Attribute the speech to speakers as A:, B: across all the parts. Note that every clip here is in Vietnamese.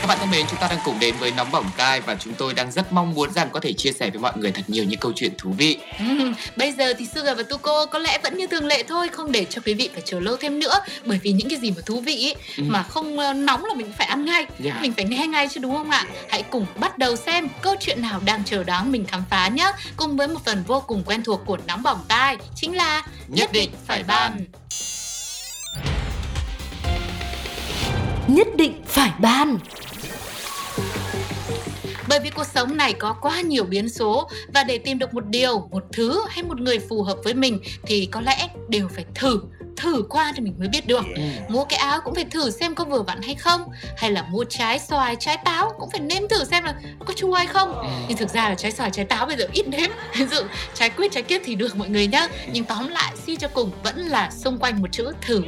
A: Các bạn thân mến, chúng ta đang cùng đến với Nóng Bỏng Tai và chúng tôi đang rất mong muốn rằng có thể chia sẻ với mọi người thật nhiều những câu chuyện thú vị.
B: Ừ, bây giờ thì Sugar và Tuko có lẽ vẫn như thường lệ thôi Không để cho quý vị phải chờ lâu thêm nữa Bởi vì những cái gì mà thú vị
A: Ừ.
B: mà không ờ, nóng là mình phải ăn ngay
A: Yeah.
B: Mình phải nghe ngay chứ đúng không ạ Hãy cùng bắt đầu xem câu chuyện nào đang chờ đón mình khám phá nhé Cùng với một phần vô cùng quen thuộc của Nóng Bỏng Tai Chính là
A: Nhất định phải ban.
C: Nhất định phải ban.
B: Bởi vì cuộc sống này có quá nhiều biến số và để tìm được một điều, một thứ hay một người phù hợp với mình thì có lẽ đều phải thử, thử qua thì mình mới biết được.
A: Ừ.
B: Mua cái áo cũng phải thử xem có vừa vặn hay không Hay là mua trái xoài, trái táo cũng phải nếm thử xem là có chua hay không. Nhưng thực ra là trái xoài, trái táo bây giờ ít nếm. Ví dụ trái quýt, trái kiết thì được mọi người nhá. Nhưng tóm lại suy cho cùng vẫn là xung quanh một chữ thử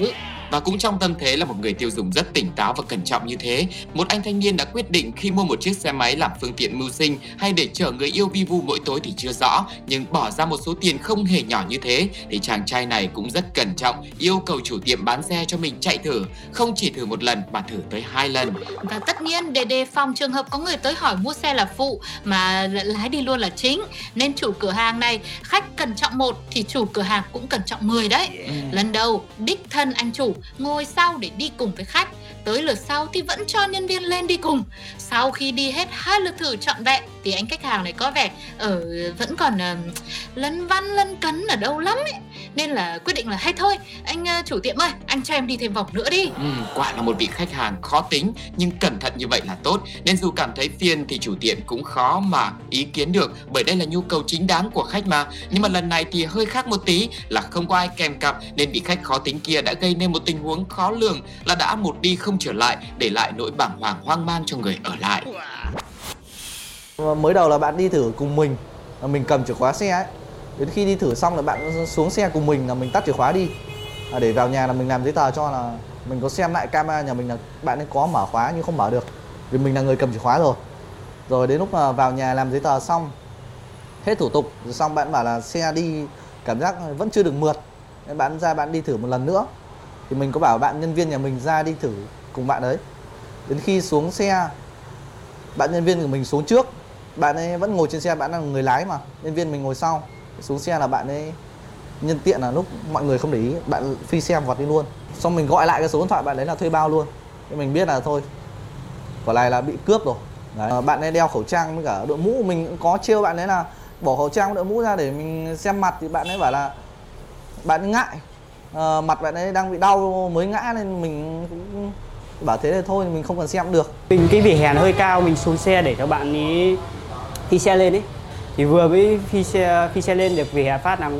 A: Và cũng trong tâm thế là một người tiêu dùng rất tỉnh táo và cẩn trọng như thế, một anh thanh niên đã quyết định khi mua một chiếc xe máy làm phương tiện mưu sinh hay để chở người yêu vi vu mỗi tối thì chưa rõ, nhưng bỏ ra một số tiền không hề nhỏ như thế thì chàng trai này cũng rất cẩn trọng, yêu cầu chủ tiệm bán xe cho mình chạy thử, không chỉ thử một lần mà thử tới hai lần.
B: Và tất nhiên để đề phòng trường hợp có người tới hỏi mua xe là phụ Mà lái đi luôn là chính Nên chủ cửa hàng này khách cẩn trọng một thì chủ cửa hàng cũng cẩn trọng 10 đấy
A: Ừ.
B: Lần đầu, đích thân anh chủ ngồi sau để đi cùng với khách. Tới lượt sau thì vẫn cho nhân viên lên đi cùng. Sau khi đi hết hai lượt thử trọn vẹn thì anh khách hàng này có vẻ ở vẫn còn uh, lấn văn lấn cấn ở đâu lắm ấy. Nên là quyết định là hay thôi, anh ờ, chủ tiệm ơi, anh cho em đi thêm vòng nữa đi.
A: Ừ, quả là một vị khách hàng khó tính nhưng cẩn thận như vậy là tốt. Nên dù cảm thấy phiền thì chủ tiệm cũng khó mà ý kiến được. Bởi đây là nhu cầu chính đáng của khách mà. Nhưng mà lần này thì hơi khác một tí là không có ai kèm cặp nên vị khách khó tính kia đã gây nên một tình huống khó lường là đã một đi không trở lại để lại nỗi bàng hoàng hoang mang cho người ở lại.
D: Mới đầu là bạn đi thử cùng mình mình cầm chìa khóa xe ấy đến khi đi thử xong là bạn xuống xe cùng mình là mình tắt chìa khóa đi. À, để vào nhà là mình làm giấy tờ cho là mình có xem lại camera nhà mình là bạn ấy có mở khóa nhưng không mở được. Vì mình là người cầm chìa khóa rồi. Rồi đến lúc mà vào nhà làm giấy tờ xong hết thủ tục rồi xong bạn bảo là xe đi cảm giác vẫn chưa được mượt. Nên bạn ra bạn đi thử một lần nữa. Thì mình có bảo bạn nhân viên nhà mình ra đi thử cùng bạn ấy. Đến khi xuống xe bạn nhân viên của mình xuống trước. Bạn ấy vẫn ngồi trên xe bạn là người lái mà. Nhân viên mình ngồi sau xuống xe là bạn ấy nhân tiện là lúc mọi người không để ý bạn phi xe vọt đi luôn. Xong mình gọi lại cái số điện thoại bạn đấy là thuê bao luôn. Thì mình biết là thôi quả này là bị cướp rồi. Đấy. Bạn ấy đeo khẩu trang với cả đội mũ mình cũng có trêu bạn ấy là bỏ khẩu trang đội mũ ra để mình xem mặt thì bạn ấy bảo là bạn ấy ngại à, mặt bạn ấy đang bị đau mới ngã nên mình cũng bảo thế thì thôi mình không cần xem được.
E: Mình cái vỉa hè hơi cao mình xuống xe để cho bạn ấy đi xe lên ấy thì vừa mới phi xe phi xe lên được vỉa hè phát là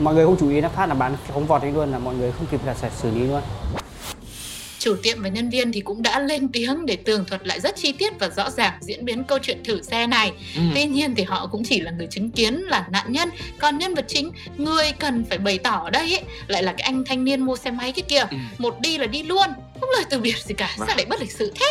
E: mọi người không chú ý nó phát là bạn phóng vọt đi luôn là mọi người không kịp là sẽ xử lý luôn
B: Chủ tiệm và nhân viên thì cũng đã lên tiếng để tường thuật lại rất chi tiết và rõ ràng diễn biến câu chuyện thử xe này.
A: Ừ.
B: Tuy nhiên thì họ cũng chỉ là người chứng kiến là nạn nhân, còn nhân vật chính người cần phải bày tỏ ở đây ấy, lại là cái anh thanh niên mua xe máy cái kia.
A: Ừ.
B: Một đi là đi luôn, không lời từ biệt gì cả,
A: Vâng.
B: sao lại bất lịch sự thế?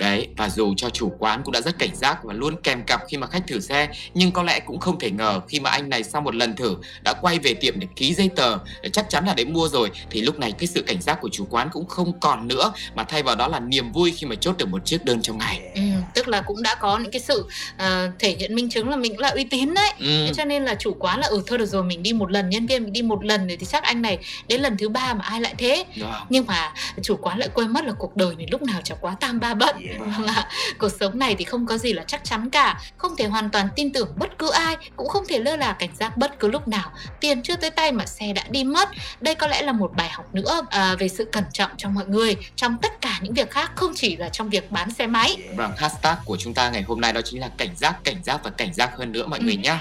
A: Đấy, và dù cho chủ quán cũng đã rất cảnh giác và luôn kèm cặp khi mà khách thử xe Nhưng có lẽ cũng không thể ngờ khi mà anh này sau một lần thử đã quay về tiệm để ký giấy tờ để Chắc chắn là để mua rồi Thì lúc này cái sự cảnh giác của chủ quán cũng không còn nữa Mà thay vào đó là niềm vui khi mà chốt được một chiếc đơn trong ngày.
B: Ừ, tức là cũng đã có những cái sự ờ, thể hiện minh chứng là mình cũng là uy tín đấy.
A: ừ.
B: Cho nên là chủ quán là ừ thôi được rồi mình đi một lần nhân viên mình đi một lần rồi thì chắc anh này đến lần thứ ba mà ai lại thế.
A: Vâng.
B: nhưng mà chủ quán lại quên mất là cuộc đời này lúc nào chả quá tam ba bận. Vâng ạ cuộc sống này thì không có gì là chắc chắn cả. Không thể hoàn toàn tin tưởng bất cứ ai cũng không thể lơ là cảnh giác bất cứ lúc nào. Tiền chưa tới tay mà xe đã đi mất. Đây có lẽ là một bài học nữa à, về sự cẩn trọng cho mọi người trong tất cả những việc khác không chỉ là trong việc bán xe máy.
A: Vâng, hashtag của chúng ta ngày hôm nay đó chính là cảnh giác, cảnh giác và cảnh giác hơn nữa mọi
B: Ừ.
A: người nhá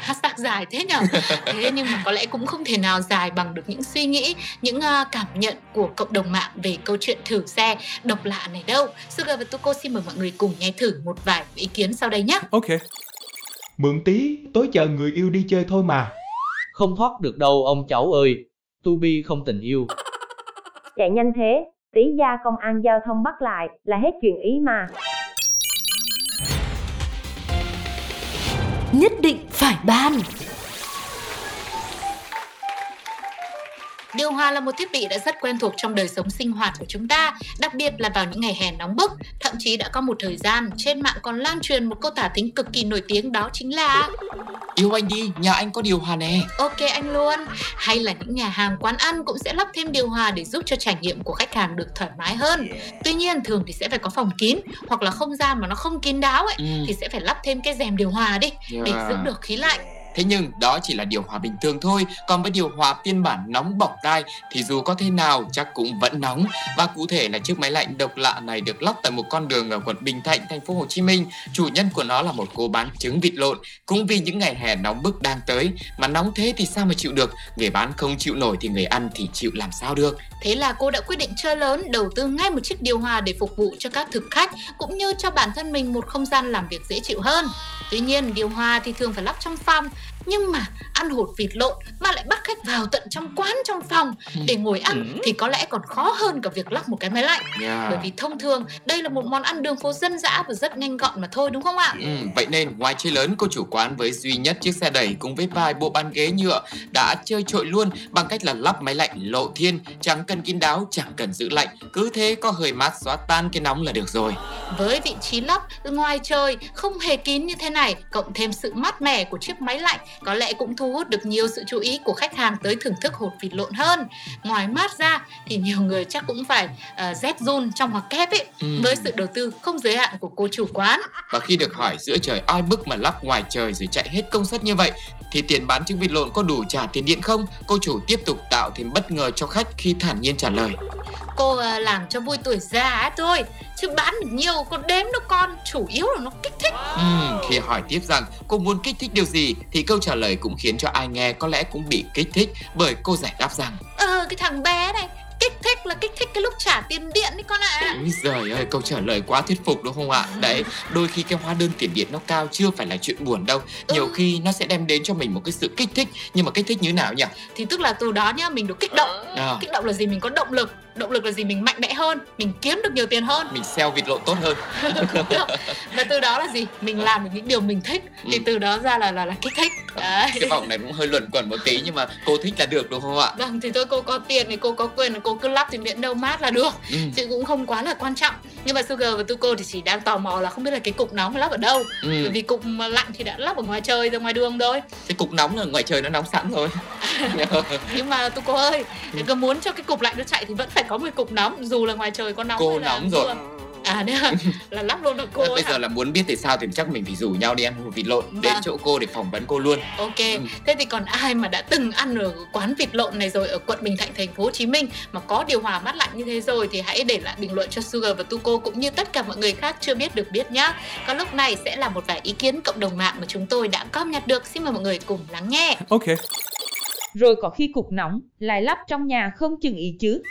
B: hashtag dài thế nhở thế nhưng mà có lẽ cũng không thể nào dài bằng được những suy nghĩ những à, cảm nhận của cộng đồng mạng về câu chuyện thử xe độc lạ này đâu Sugar và Tuko xin mời mọi người cùng nghe thử một vài ý kiến sau đây nhé
F: Ok
G: Mượn tí, tối chờ người yêu đi chơi thôi mà.
H: Không thoát được đâu ông cháu ơi.
G: tu bi không tình yêu.
H: Chạy nhanh thế, tí gia công an giao thông bắt lại là hết chuyện ý mà.
C: Nhất định phải ban.
B: Điều hòa là một thiết bị đã rất quen thuộc trong đời sống sinh hoạt của chúng ta, đặc biệt là vào những ngày hè nóng bức. Thậm chí đã có một thời gian, trên mạng còn lan truyền một câu tả tính cực kỳ nổi tiếng đó chính là
A: Yêu anh đi, nhà anh có điều hòa nè.
B: Ok anh luôn. Hay là những nhà hàng quán ăn cũng sẽ lắp thêm điều hòa để giúp cho trải nghiệm của khách hàng được thoải mái hơn. Tuy nhiên thường thì sẽ phải có phòng kín hoặc là không gian mà nó không kín đáo ấy
A: Ừ.
B: thì sẽ phải lắp thêm cái rèm điều hòa đi để giữ được khí lạnh.
A: Thế nhưng đó chỉ là điều hòa bình thường thôi Còn với điều hòa phiên bản nóng bỏng tai Thì dù có thế nào chắc cũng vẫn nóng. Và cụ thể là chiếc máy lạnh độc lạ này được lắp tại một con đường ở quận Bình Thạnh, thành phố Hồ Chí Minh. Chủ nhân của nó là một cô bán trứng vịt lộn. Cũng vì những ngày hè nóng bức đang tới Mà nóng thế thì sao mà chịu được? Người bán không chịu nổi thì người ăn thì chịu làm sao được?
B: Thế là cô đã quyết định chơi lớn, đầu tư ngay một chiếc điều hòa để phục vụ cho các thực khách cũng như cho bản thân mình một không gian làm việc dễ chịu hơn. Tuy nhiên, điều hòa thì thường phải lắp trong phòng, nhưng mà ăn hột vịt lộn mà lại bắt khách vào tận trong quán trong phòng để ngồi ăn thì có lẽ còn khó hơn cả việc lắp một cái máy lạnh.
A: yeah.
B: Bởi vì thông thường đây là một món ăn đường phố dân dã và rất nhanh gọn mà thôi đúng không ạ?
A: Ừ, vậy nên ngoài chơi lớn cô chủ quán với duy nhất chiếc xe đẩy cùng với vài bộ bàn ghế nhựa đã chơi trội luôn bằng cách là lắp máy lạnh lộ thiên chẳng cần kín đáo chẳng cần giữ lạnh cứ thế có hơi mát xóa tan cái nóng là được rồi
B: Với vị trí lắp ngoài trời không hề kín như thế này, cộng thêm sự mát mẻ của chiếc máy lạnh, có lẽ cũng thu hút được nhiều sự chú ý của khách hàng tới thưởng thức hột vịt lộn hơn. Ngoài mát ra thì nhiều người chắc cũng phải uh, rét run trong hoặc kép ấy,
A: Ừ.
B: với sự đầu tư không giới hạn của cô chủ quán.
A: và khi được hỏi giữa trời oi bức mà lắp ngoài trời rồi chạy hết công suất như vậy thì tiền bán trứng vịt lộn có đủ trả tiền điện không cô chủ tiếp tục tạo thêm bất ngờ cho khách khi thản nhiên trả lời
B: Cô ờ, làm cho vui tuổi già ấy thôi, chứ bán được nhiều có đếm đâu con, chủ yếu là nó kích thích.
A: Ừm, khi hỏi tiếp rằng cô muốn kích thích điều gì thì câu trả lời cũng khiến cho ai nghe có lẽ cũng bị kích thích bởi cô giải đáp rằng
B: Ờ cái thằng bé này, kích thích là kích thích cái lúc trả tiền điện đấy con ạ.
A: Úi giời ơi, câu trả lời quá thuyết phục đúng không ạ? Đấy, đôi khi cái hóa đơn tiền điện nó cao chưa phải là chuyện buồn đâu. Nhiều
B: Ừ.
A: khi nó sẽ đem đến cho mình một cái sự kích thích, nhưng mà kích thích như nào nhỉ?
B: Thì tức là từ đó nhá, mình được kích động.
A: À,
B: Kích động là gì? Mình có động lực. Động lực là gì? Mình mạnh mẽ hơn, mình kiếm được nhiều tiền hơn.
A: mình sell vịt lộn tốt hơn.
B: và từ đó là gì mình làm được những điều mình thích thì
A: Ừ.
B: từ đó ra là là là kích thích đấy
A: Cái vòng này cũng hơi luẩn quẩn một tí nhưng mà cô thích là được đúng không ạ?
B: vâng thì thôi cô có tiền thì cô có quyền thì cô cứ lắp thì miễn đâu mát là được
A: Ừ.
B: chứ cũng không quá là quan trọng nhưng mà Sugar và Tuko thì chỉ đang tò mò là không biết là cái cục nóng lắp ở đâu bởi
A: Ừ.
B: vì cục lạnh thì đã lắp ở ngoài trời rồi ngoài đường thôi
A: Cái cục nóng là ngoài trời nó nóng sẵn rồi.
B: nhưng mà Tuko ơi nếu cứ muốn cho cái cục lạnh nó chạy thì vẫn phải có một cục nóng dù là ngoài trời có nóng
A: Cô
B: hay là
A: nóng rồi.
B: À đấy à? là lắp luôn được cô ấy
A: Bây
B: hả?
A: giờ là muốn biết thì sao thì chắc mình phải rủ nhau đi ăn một vịt lộn đến
B: Vâng.
A: chỗ cô để phỏng vấn cô luôn.
B: Ok,
A: Ừ.
B: thế thì còn ai mà đã từng ăn ở quán vịt lộn này rồi ở quận Bình Thạnh, thành phố Hồ Chí Minh mà có điều hòa mát lạnh như thế rồi thì hãy để lại bình luận cho Sugar và Tuko cũng như tất cả mọi người khác chưa biết được biết nhá. Còn lúc này sẽ là một vài ý kiến cộng đồng mạng mà chúng tôi đã góp nhặt được. Xin mời mọi người cùng lắng nghe.
G: Ok.
I: Rồi có khi cục nóng lại lắp trong nhà không chừng ý chứ.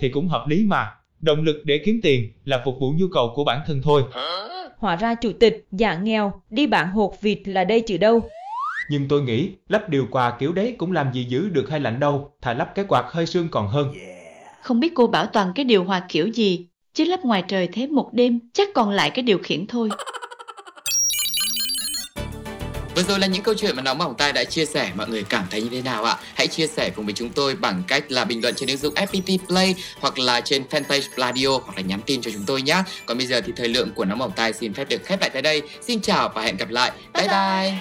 G: Thì cũng hợp lý mà. Động lực để kiếm tiền là phục vụ nhu cầu của bản thân thôi.
I: Hóa ra chủ tịch, giả nghèo, đi bán hột vịt là đây chứ đâu.
G: Nhưng tôi nghĩ lắp điều hòa kiểu đấy cũng làm gì giữ được hay lạnh đâu. Thà lắp cái quạt hơi sương còn hơn.
J: Không biết cô bảo toàn cái điều hòa kiểu gì, chứ lắp ngoài trời thế một đêm chắc còn lại cái điều khiển thôi.
A: Vừa rồi là những câu chuyện mà Nóng Bỏng Tai đã chia sẻ Mọi người cảm thấy như thế nào ạ? Hãy chia sẻ cùng với chúng tôi bằng cách là bình luận trên ứng dụng FPT Play Hoặc là trên fanpage Pladio Hoặc là nhắn tin cho chúng tôi nhé Còn bây giờ thì thời lượng của Nóng Bỏng Tai xin phép được khép lại tại đây Xin chào và hẹn gặp lại Bye bye,
B: Bye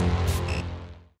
A: bye.